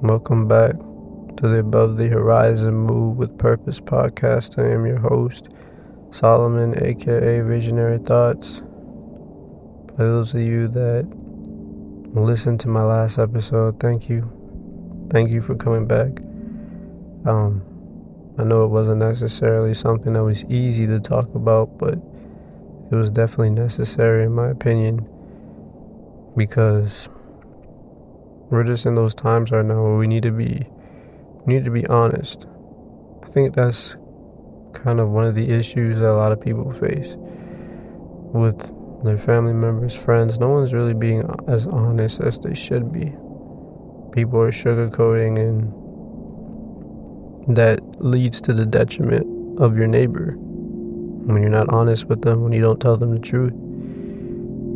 Welcome back to the Above the Horizon Move with Purpose podcast. I am your host, Solomon, aka Visionary Thoughts. For those of you that listened to my last episode, thank you. Thank you for coming back. Um, I know it wasn't necessarily something that was easy to talk about, but it was definitely necessary, in my opinion, because we're just in those times right now where we need to be need to be honest. I think that's kind of one of the issues that a lot of people face with their family members, friends. No one's really being as honest as they should be. People are sugarcoating and that leads to the detriment of your neighbor when you're not honest with them, when you don't tell them the truth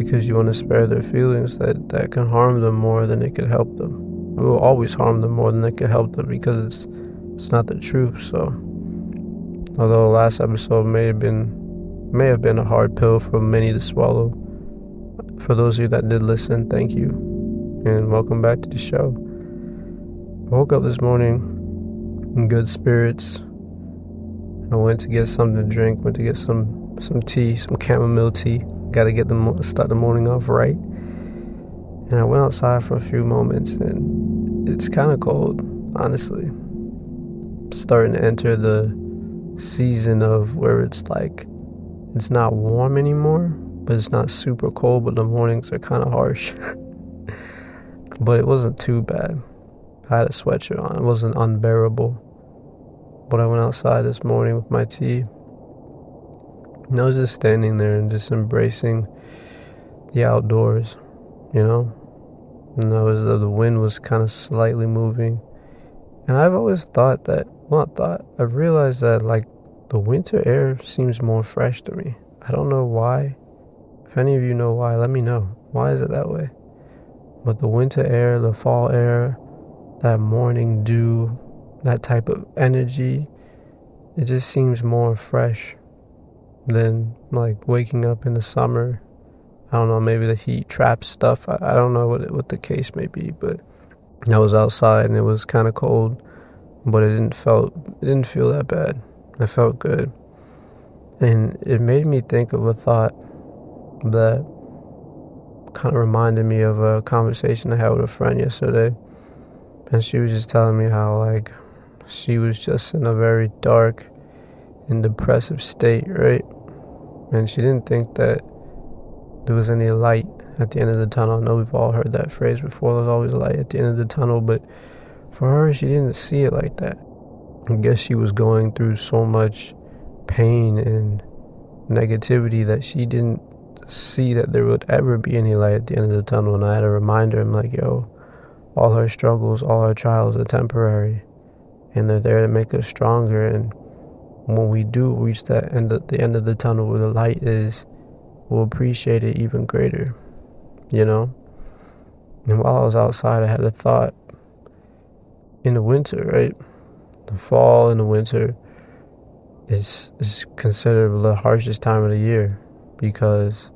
because you want to spare their feelings that, that can harm them more than it could help them. It will always harm them more than it could help them because it's it's not the truth. So although the last episode may have been may have been a hard pill for many to swallow, for those of you that did listen, thank you. And welcome back to the show. I woke up this morning in good spirits. I went to get something to drink, went to get some some tea, some chamomile tea Got to get the start the morning off right. And I went outside for a few moments, and it's kind of cold, honestly. Starting to enter the season of where it's like it's not warm anymore, but it's not super cold, but the mornings are kind of harsh. but it wasn't too bad. I had a sweatshirt on. It wasn't unbearable. But I went outside this morning with my tea and I was just standing there and just embracing the outdoors, you know. And I was the wind was kind of slightly moving, and I've always thought that. Well, not thought. I've realized that like the winter air seems more fresh to me. I don't know why. If any of you know why, let me know. Why is it that way? But the winter air, the fall air, that morning dew, that type of energy, it just seems more fresh than like waking up in the summer. I don't know, maybe the heat traps stuff. I, I don't know what what the case may be, but I was outside and it was kind of cold, but it didn't felt it didn't feel that bad. I felt good, and it made me think of a thought that kind of reminded me of a conversation I had with a friend yesterday, and she was just telling me how like she was just in a very dark and depressive state, right? And she didn't think that there was any light at the end of the tunnel. I know we've all heard that phrase before there's always light at the end of the tunnel, but for her, she didn't see it like that. I guess she was going through so much pain and negativity that she didn't see that there would ever be any light at the end of the tunnel. And I had to remind her, I'm like, yo, all her struggles, all her trials are temporary, and they're there to make us stronger. And when we do reach that end of the end of the tunnel where the light is, we'll appreciate it even greater. You know? And while I was outside I had a thought. In the winter, right? The fall and the winter is is considered the harshest time of the year because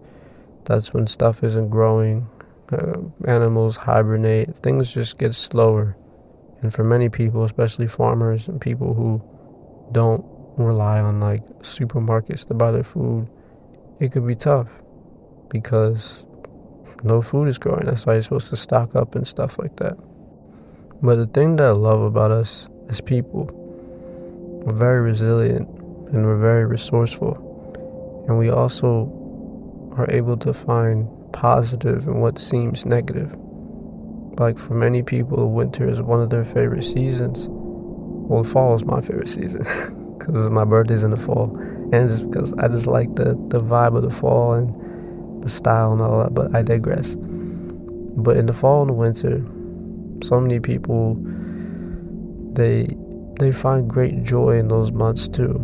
that's when stuff isn't growing, uh, animals hibernate, things just get slower. And for many people, especially farmers and people who don't rely on like supermarkets to buy their food, it could be tough because no food is growing. That's why you're supposed to stock up and stuff like that. But the thing that I love about us as people, we're very resilient and we're very resourceful. And we also are able to find positive in what seems negative. Like for many people, winter is one of their favorite seasons. Well, fall is my favorite season. because my birthday's in the fall, and just because I just like the the vibe of the fall and the style and all that. But I digress. But in the fall and the winter, so many people they they find great joy in those months too,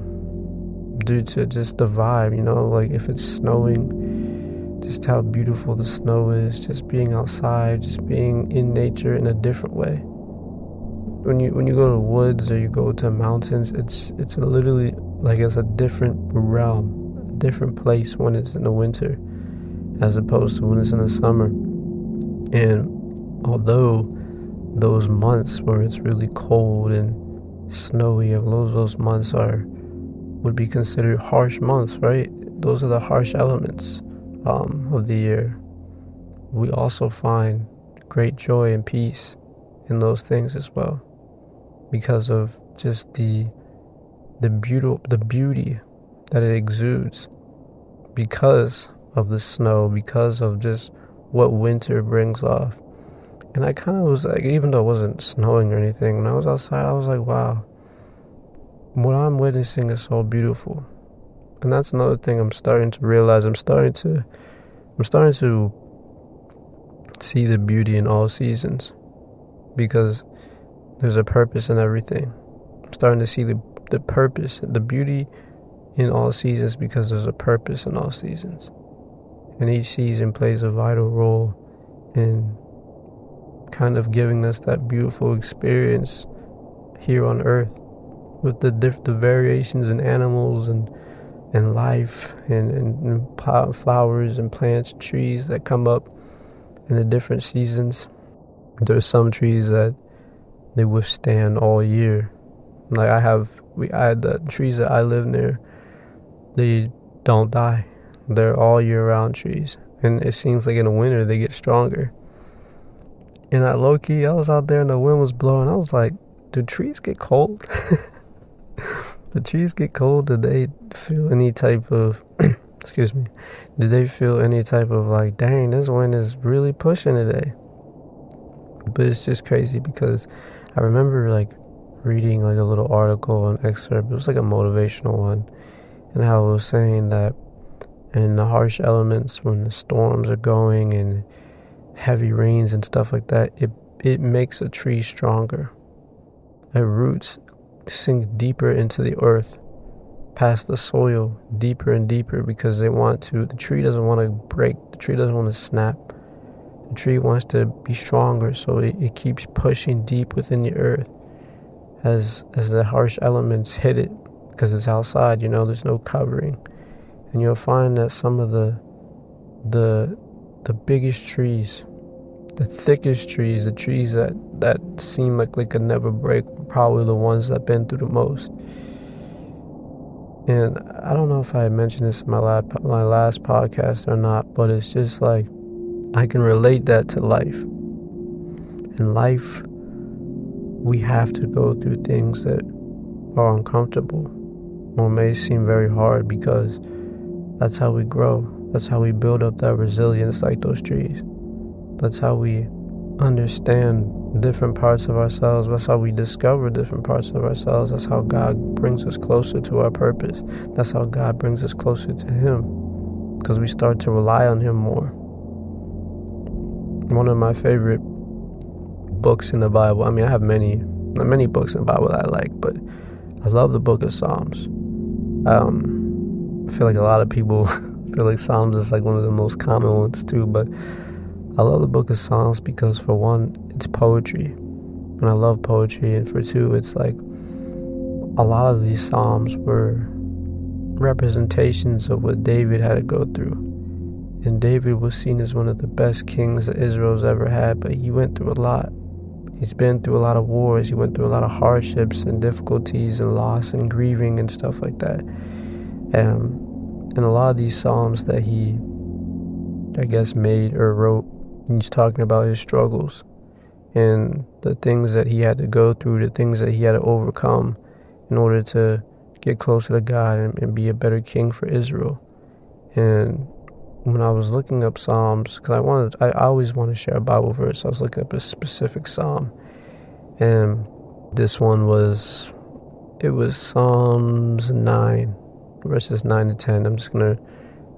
due to just the vibe. You know, like if it's snowing, just how beautiful the snow is, just being outside, just being in nature in a different way when you when you go to woods or you go to mountains, it's it's literally like it's a different realm, a different place when it's in the winter, as opposed to when it's in the summer. And although those months where it's really cold and snowy, those those months are would be considered harsh months, right? Those are the harsh elements um, of the year. We also find great joy and peace in those things as well, because of just the the beauty the beauty that it exudes, because of the snow, because of just what winter brings off. And I kind of was like, even though it wasn't snowing or anything, when I was outside, I was like, wow, what I'm witnessing is so beautiful. And that's another thing I'm starting to realize. I'm starting to, I'm starting to see the beauty in all seasons because there's a purpose in everything. I'm starting to see the, the purpose, the beauty in all seasons because there's a purpose in all seasons. And each season plays a vital role in kind of giving us that beautiful experience here on earth with the diff- the variations in animals and and life and, and, and flowers and plants trees that come up in the different seasons. There's some trees that they withstand all year. Like I have, we I had the trees that I live near. They don't die. They're all year round trees, and it seems like in the winter they get stronger. And I low key, I was out there and the wind was blowing. I was like, do trees get cold? the trees get cold. Do they feel any type of excuse me? Do they feel any type of like, dang, this wind is really pushing today? But it's just crazy because I remember like reading like a little article an excerpt. It was like a motivational one, and how it was saying that in the harsh elements when the storms are going and heavy rains and stuff like that, it it makes a tree stronger. The roots sink deeper into the earth, past the soil, deeper and deeper because they want to. The tree doesn't want to break. The tree doesn't want to snap. Tree wants to be stronger, so it, it keeps pushing deep within the earth as as the harsh elements hit it because it's outside. You know, there's no covering, and you'll find that some of the the the biggest trees the thickest trees, the trees that, that seem like they could never break, probably the ones that have been through the most. And I don't know if I mentioned this in my last, my last podcast or not, but it's just like I can relate that to life. In life, we have to go through things that are uncomfortable or may seem very hard because that's how we grow. That's how we build up that resilience like those trees. That's how we understand different parts of ourselves. That's how we discover different parts of ourselves. That's how God brings us closer to our purpose. That's how God brings us closer to Him because we start to rely on Him more. One of my favorite books in the Bible, I mean, I have many, many books in the Bible that I like, but I love the book of Psalms. Um, I feel like a lot of people feel like Psalms is like one of the most common ones too, but I love the book of Psalms because, for one, it's poetry, and I love poetry, and for two, it's like a lot of these Psalms were representations of what David had to go through. And David was seen as one of the best kings that Israel's ever had, but he went through a lot. He's been through a lot of wars, he went through a lot of hardships and difficulties and loss and grieving and stuff like that. Um, and a lot of these Psalms that he, I guess, made or wrote He's talking about his struggles and the things that he had to go through, the things that he had to overcome in order to get closer to God and, and be a better king for Israel. And when I was looking up Psalms, because I wanted, I, always want to share a Bible verse. I was looking up a specific Psalm, and this one was, it was Psalms nine, verses nine to ten. I'm just gonna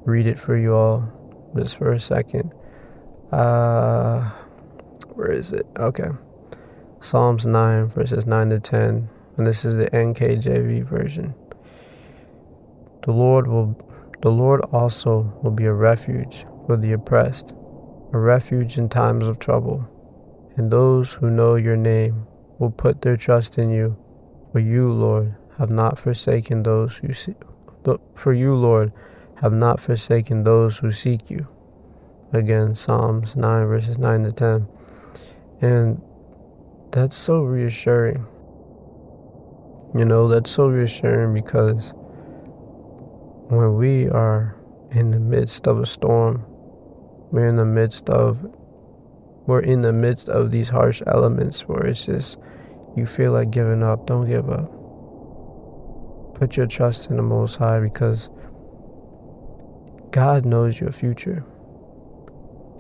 read it for you all, just for a second. Uh, where is it? Okay. Psalms 9, verses 9 to 10. And this is the NKJV version. The Lord will the Lord also will be a refuge for the oppressed, a refuge in times of trouble. And those who know your name will put their trust in you. For you, Lord, have not forsaken those who see, for you, Lord, have not forsaken those who seek you. Again, Psalms 9, verses 9 to 10. And that's so reassuring. You know, that's so reassuring because when we are in the midst of a storm, we're in the midst of we're in the midst of these harsh elements where it's just you feel like giving up, don't give up. Put your trust in the most high because God knows your future.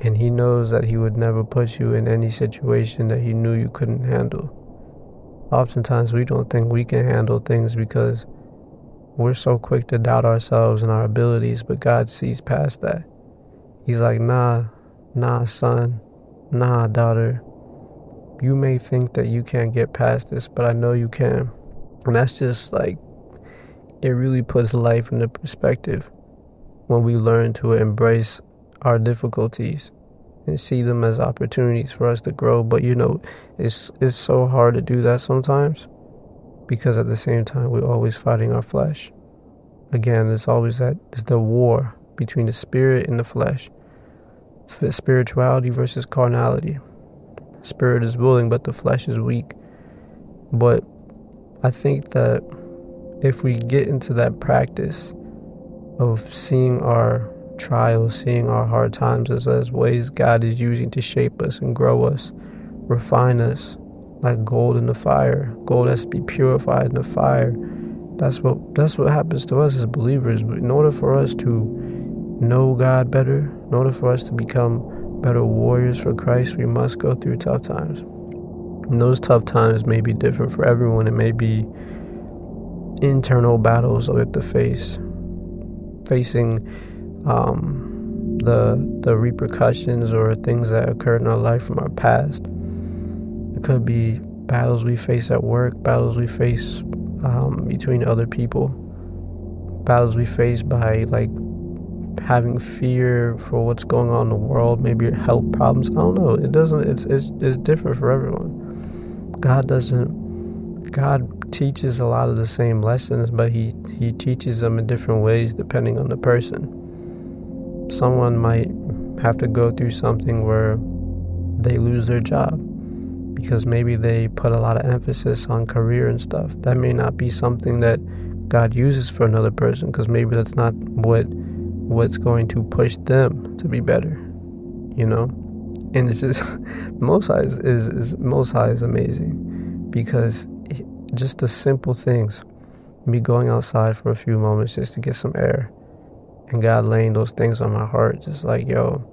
And he knows that he would never put you in any situation that he knew you couldn't handle. Oftentimes, we don't think we can handle things because we're so quick to doubt ourselves and our abilities, but God sees past that. He's like, nah, nah, son, nah, daughter. You may think that you can't get past this, but I know you can. And that's just like, it really puts life into perspective when we learn to embrace our difficulties and see them as opportunities for us to grow. But you know, it's it's so hard to do that sometimes because at the same time we're always fighting our flesh. Again, it's always that it's the war between the spirit and the flesh. So spirituality versus carnality. The spirit is willing, but the flesh is weak. But I think that if we get into that practice of seeing our trials, seeing our hard times as, as ways God is using to shape us and grow us, refine us, like gold in the fire. Gold has to be purified in the fire. That's what that's what happens to us as believers. But in order for us to know God better, in order for us to become better warriors for Christ, we must go through tough times. And those tough times may be different for everyone. It may be internal battles that we have to face, facing um, the the repercussions or things that occurred in our life from our past. Could be battles we face at work, battles we face um, between other people, battles we face by like having fear for what's going on in the world, maybe health problems. I don't know. It doesn't. It's it's it's different for everyone. God doesn't. God teaches a lot of the same lessons, but he he teaches them in different ways depending on the person someone might have to go through something where they lose their job because maybe they put a lot of emphasis on career and stuff. That may not be something that God uses for another person because maybe that's not what what's going to push them to be better, you know. And it's just Most High is, is, is Most High is amazing because just the simple things, me going outside for a few moments just to get some air and God laying those things on my heart, just like, yo,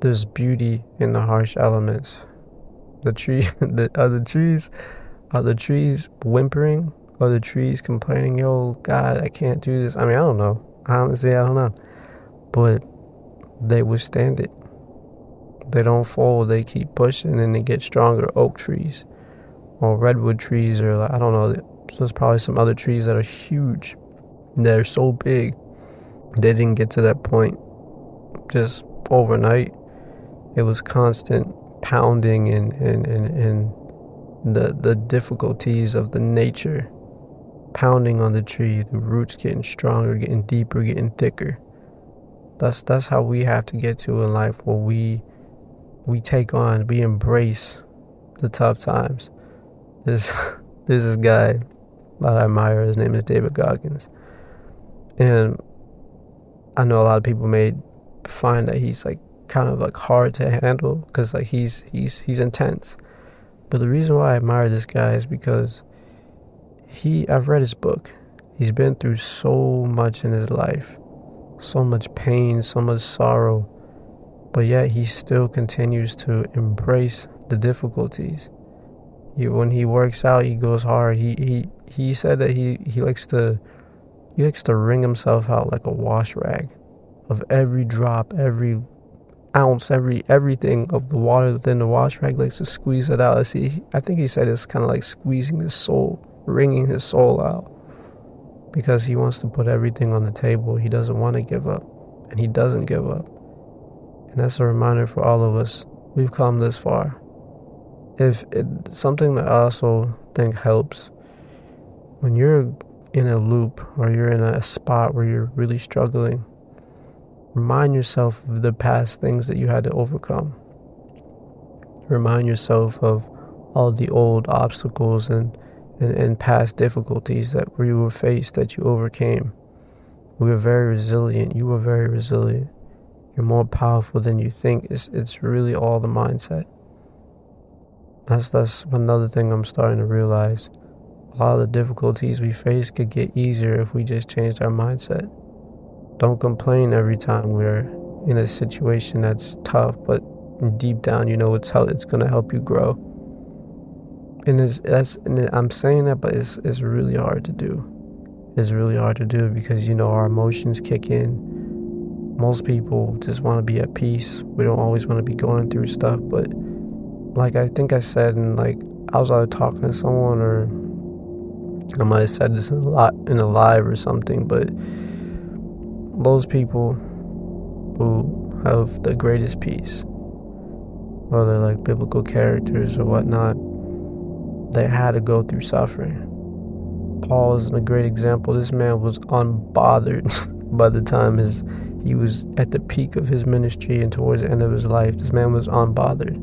there's beauty in the harsh elements. The tree, the are the trees, are the trees whimpering? Are the trees complaining, yo, God, I can't do this? I mean, I don't know. Honestly, I don't know. But they withstand it. They don't fold. They keep pushing and they get stronger. Oak trees or redwood trees or I don't know. There's probably some other trees that are huge they're so big. They didn't get to that point just overnight. It was constant pounding and, and, and, and the the difficulties of the nature pounding on the tree, the roots getting stronger, getting deeper, getting thicker. That's that's how we have to get to in life where we we take on, we embrace the tough times. There's there's this guy that I admire, his name is David Goggins. And I know a lot of people may find that he's like kind of like hard to handle because like he's he's he's intense. But the reason why I admire this guy is because he I've read his book. He's been through so much in his life. So much pain, so much sorrow. But yet he still continues to embrace the difficulties. He, when he works out, he goes hard. He he he said that he he likes to he likes to wring himself out like a wash rag of every drop, every ounce, every everything of the water within the wash rag, likes to squeeze it out. I see. I think he said it's kind of like squeezing his soul, wringing his soul out, because he wants to put everything on the table. He doesn't want to give up, and he doesn't give up. And that's a reminder for all of us. We've come this far. If it, something that I also think helps when you're in a loop or you're in a spot where you're really struggling, remind yourself of the past things that you had to overcome. Remind yourself of all the old obstacles and, and, and past difficulties that you were faced that you overcame. We were very resilient. You were very resilient. You're more powerful than you think. It's it's really all the mindset. That's that's another thing I'm starting to realize. A lot of the difficulties we face could get easier if we just changed our mindset. Don't complain every time we're in a situation that's tough, but deep down you know it's how it's gonna help you grow. And it's that's and I'm saying that, but it's it's really hard to do. It's really hard to do because you know our emotions kick in. Most people just want to be at peace. We don't always want to be going through stuff, but like I think I said, and like I was either talking to someone or I might have said this in a lot in a live or something, but those people who have the greatest peace, whether like biblical characters or whatnot, they had to go through suffering. Paul is a great example. This man was unbothered by the time his he was at the peak of his ministry and towards the end of his life. This man was unbothered.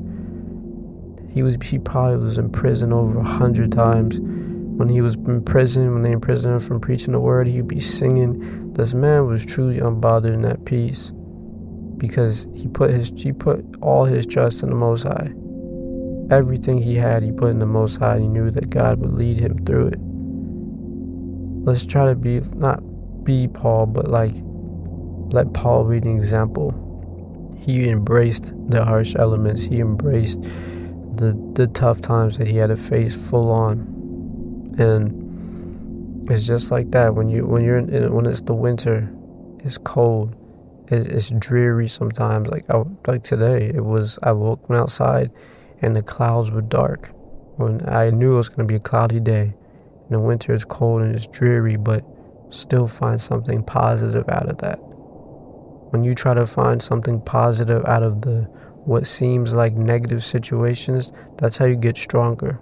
He was he probably was in prison over a hundred times when he was in prison, when they imprisoned him from preaching the word, he'd be singing. This man was truly unbothered in that peace because he put his he put all his trust in the Most High. Everything he had, he put in the Most High. he knew that God would lead him through it. Let's try to be not be Paul, but like let Paul be an example. He embraced the harsh elements. He embraced the the tough times that he had to face full on and it's just like that. When you when you're in, when it's the winter it's cold. It, it's dreary sometimes. Like I, like today it was i woke went outside and the clouds were dark. When i knew it was going to be a cloudy day. In the winter it's cold and it's dreary but still find something positive out of that. When you try to find something positive out of the what seems like negative situations that's how you get stronger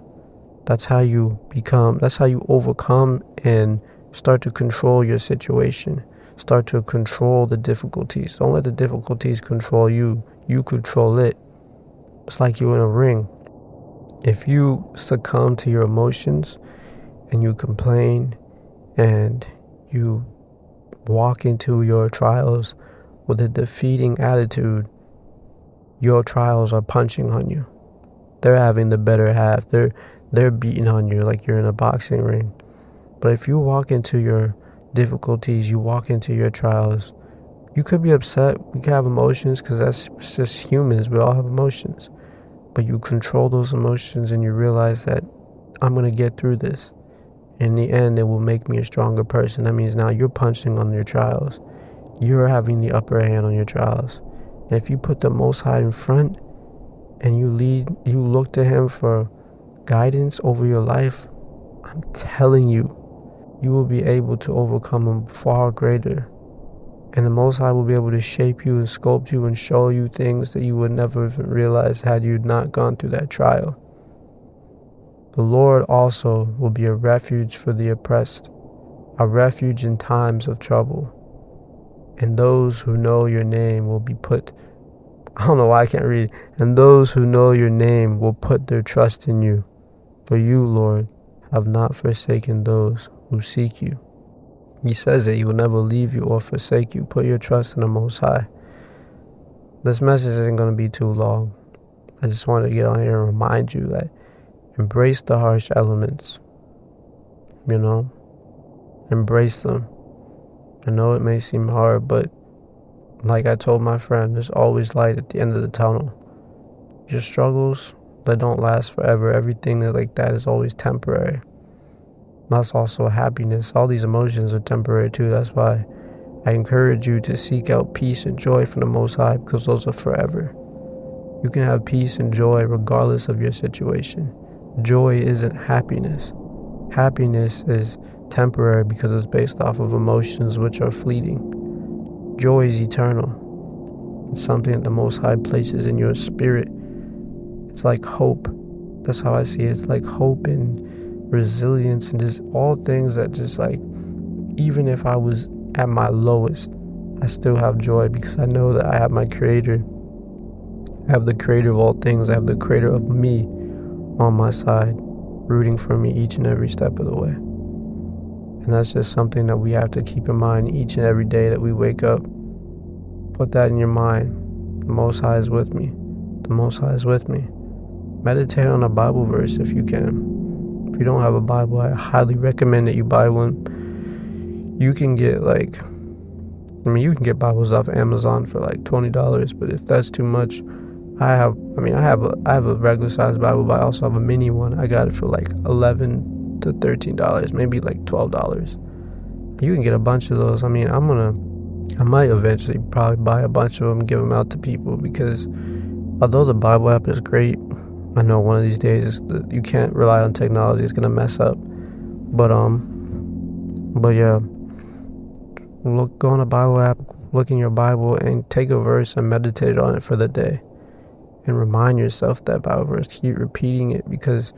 that's how you become, that's how you overcome and start to control your situation. Start to control the difficulties. Don't let the difficulties control you. You control it. It's like you're in a ring. If you succumb to your emotions and you complain and you walk into your trials with a defeating attitude, your trials are punching on you. They're having the better half. They're they're beating on you like you're in a boxing ring. But if you walk into your difficulties, you walk into your trials, you could be upset. We can have emotions because that's just humans. We all have emotions. But you control those emotions and you realize that I'm going to get through this. In the end, it will make me a stronger person. That means now you're punching on your trials. You're having the upper hand on your trials. And if you put the Most High in front and you lead, you look to Him for guidance over your life, I'm telling you, you will be able to overcome them far greater. And the Most High will be able to shape you and sculpt you and show you things that you would never even realize had you not gone through that trial. The Lord also will be a refuge for the oppressed, a refuge in times of trouble. And those who know your name will be put, I don't know why I can't read, and those who know your name will put their trust in you. For you, Lord, have not forsaken those who seek you. He says that He will never leave you or forsake you. Put your trust in the Most High. This message isn't going to be too long. I just wanted to get on here and remind you that embrace the harsh elements. You know, embrace them. I know it may seem hard, but like I told my friend, there's always light at the end of the tunnel. Your struggles, that don't last forever. Everything that like that is always temporary. That's also happiness. All these emotions are temporary too. That's why I encourage you to seek out peace and joy from the Most High because those are forever. You can have peace and joy regardless of your situation. Joy isn't happiness. Happiness is temporary because it's based off of emotions which are fleeting. Joy is eternal. It's something that the Most High places in your spirit it's like hope. That's how I see it. It's like hope and resilience and just all things that just like, even if I was at my lowest, I still have joy because I know that I have my Creator I have the creator of all things. I have the creator of me on my side, rooting for me each and every step of the way. And that's just something that we have to keep in mind each and every day that we wake up. Put that in your mind. The Most High is with me. The Most High is with me. Meditate on a Bible verse if you can. If you don't have a Bible, I highly recommend that you buy one. You can get like I mean, you can get Bibles off Amazon for like twenty dollars, but if that's too much, I have. I mean, I have a I have a regular size Bible, but I also have a mini one. I got it for like eleven to thirteen dollars, maybe like twelve dollars. You can get a bunch of those. I mean, I'm gonna, I might eventually probably buy a bunch of them, give them out to people because although the Bible app is great, I know one of these days you can't rely on technology; it's gonna mess up. But um, but yeah look go on a Bible app, look in your Bible and take a verse and meditate on it for the day. And remind yourself that Bible verse. Keep repeating it because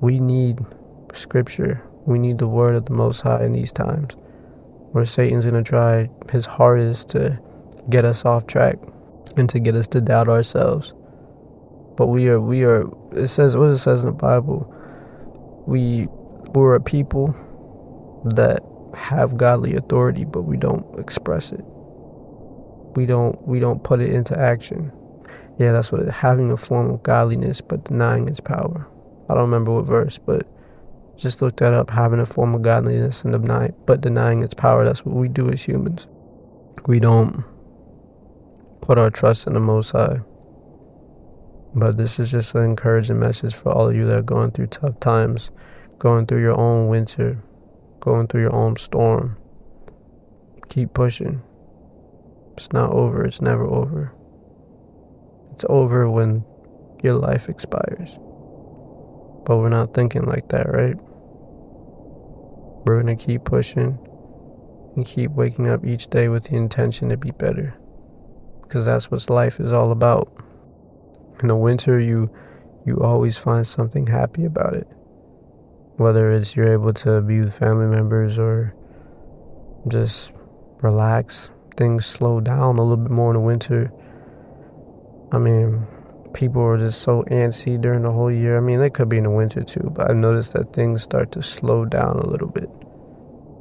we need scripture. We need the word of the most high in these times. Where Satan's gonna try his hardest to get us off track and to get us to doubt ourselves. But we are we are it says what it says in the Bible. We we're a people that have godly authority, but we don't express it. We don't we don't put it into action. Yeah, that's what it, having a form of godliness but denying its power. I don't remember what verse, but just look that up. Having a form of godliness and deny, but denying its power. That's what we do as humans. We don't put our trust in the Most High. But this is just an encouraging message for all of you that are going through tough times, going through your own winter, going through your own storm. Keep pushing. It's not over, it's never over. It's over when your life expires. But we're not thinking like that, right? We're to keep pushing and keep waking up each day with the intention to be better. Because that's what life is all about. In the winter, you you always find something happy about it whether it's you're able to be with family members or just relax, things slow down a little bit more in the winter. I mean, people are just so antsy during the whole year. I mean, they could be in the winter too, but I've noticed that things start to slow down a little bit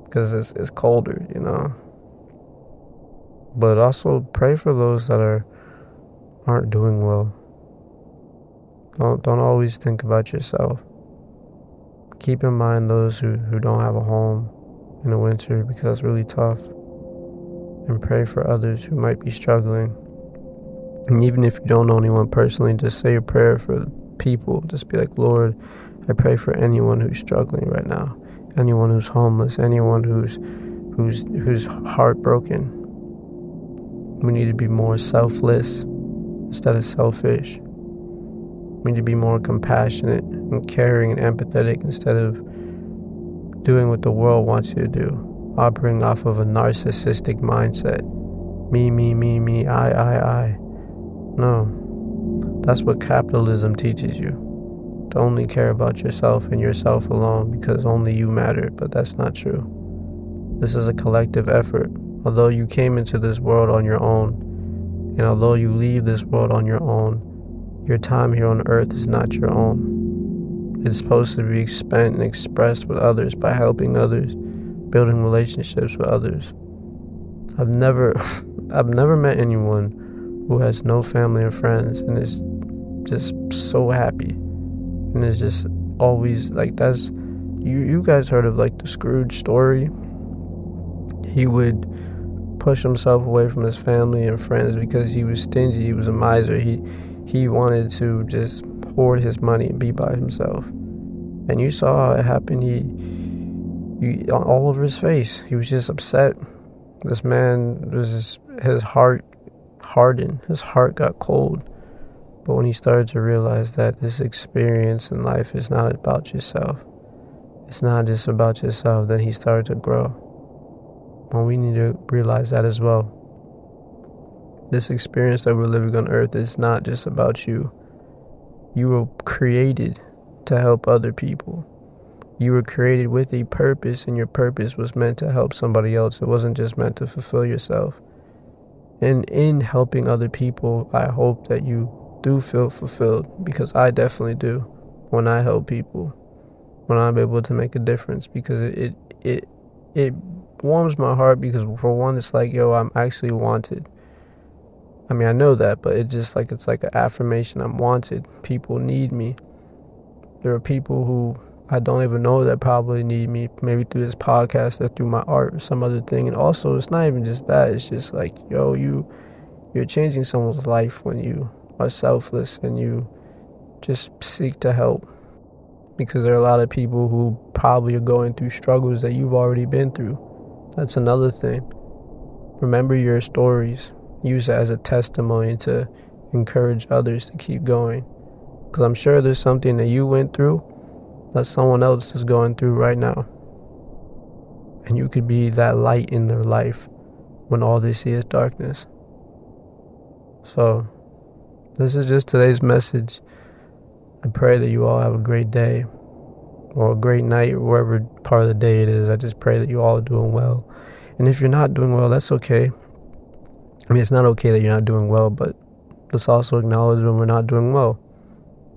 because it's it's colder, you know. But also pray for those that are aren't doing well. Don't don't always think about yourself keep in mind those who, who don't have a home in the winter because it's really tough. And pray for others who might be struggling. And even if you don't know anyone personally, just say a prayer for people. Just be like, Lord, I pray for anyone who's struggling right now, anyone who's homeless, anyone who's who's who's heartbroken. We need to be more selfless instead of selfish. Need to be more compassionate and caring and empathetic instead of doing what the world wants you to do, operating off of a narcissistic mindset. Me, me, me, me, I, I, I. No. That's what capitalism teaches you. To only care about yourself and yourself alone because only you matter, but that's not true. This is a collective effort. Although you came into this world on your own, and although you leave this world on your own, your time here on earth is not your own. It's supposed to be spent and expressed with others by helping others, building relationships with others. I've never I've never met anyone who has no family or friends and is just so happy and is just always like that's you you guys heard of like the Scrooge story. He would push himself away from his family and friends because he was stingy, he was a miser. He he wanted to just hoard his money and be by himself. And you saw it happen. He, you, all over his face, he was just upset. This man was just, his heart hardened. His heart got cold. But when he started to realize that this experience in life is not about yourself, it's not just about yourself, then he started to grow. And we need to realize that as well. This experience that we're living on earth is not just about you. You were created to help other people. You were created with a purpose, and your purpose was meant to help somebody else. It wasn't just meant to fulfill yourself. And in helping other people, I hope that you do feel fulfilled because I definitely do when I help people, when I'm able to make a difference because it it it, it warms my heart because for one it's like yo I'm actually wanted. I mean I know that, but it just like it's like an affirmation I'm wanted. People need me. There are people who I don't even know that probably need me, maybe through this podcast or through my art or some other thing. And also, it's not even just that. It's just like, yo, you, you're changing someone's life when you are selfless and you just seek to help. Because there are a lot of people who probably are going through struggles that you've already been through. That's another thing. Remember your stories. Use it as a testimony to encourage others to keep going. Because I'm sure there's something that you went through that someone else is going through right now. And you could be that light in their life when all they see is darkness. So, this is just today's message. I pray that you all have a great day or a great night, wherever part of the day it is. I just pray that you all are doing well. And if you're not doing well, that's okay. I mean, it's not okay that you're not doing well, but let's also acknowledge when we're not doing well.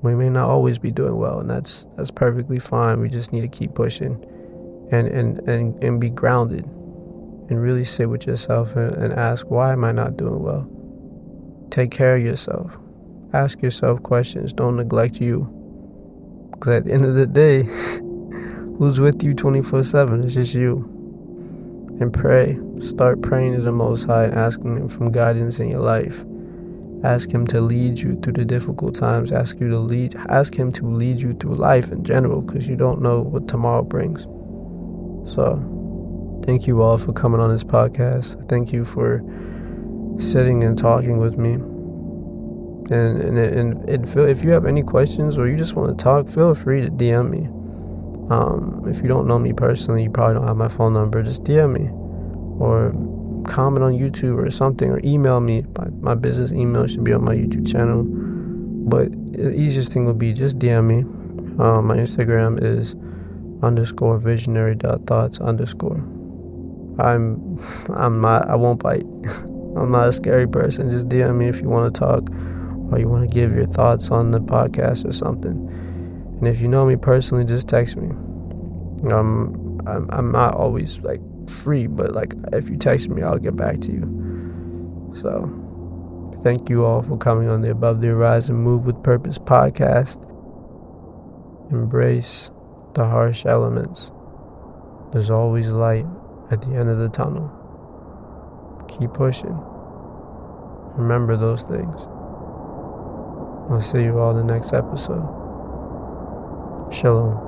We may not always be doing well and that's that's perfectly fine. We just need to keep pushing and and and, and be grounded and really sit with yourself and, and ask why am i not doing well? Take care of yourself. Ask yourself questions. Don't neglect you. Because at the end of the day who's with you 24-7 it's just you and pray start praying to the most high and asking him for guidance in your life Ask him to lead you through the difficult times. Ask you to lead ask him to lead you through life in general because you don't know what tomorrow brings. So, thank you all for coming on this podcast. Thank you for sitting and talking with me. And and and, and if you have any questions or you just want to talk, feel free to DM me. Um, if you don't know me personally, you probably don't have my phone number. Just DM me, or comment on YouTube or something, or email me. My, my business email should be on my YouTube channel. But the easiest thing would be just DM me. Um, my Instagram is underscore visionary dot thoughts underscore. I'm I'm not I won't bite. I'm not a scary person. Just DM me if you want to talk or you want to give your thoughts on the podcast or something. And if you know me personally, just text me. Um, I'm I'm not always like free, but like if you text me, I'll get back to you. So, thank you all for coming on the Above the Horizon Move with Purpose podcast. Embrace the harsh elements. There's always light at the end of the tunnel. Keep pushing. Remember those things. I'll see you all in the next episode. Shalom.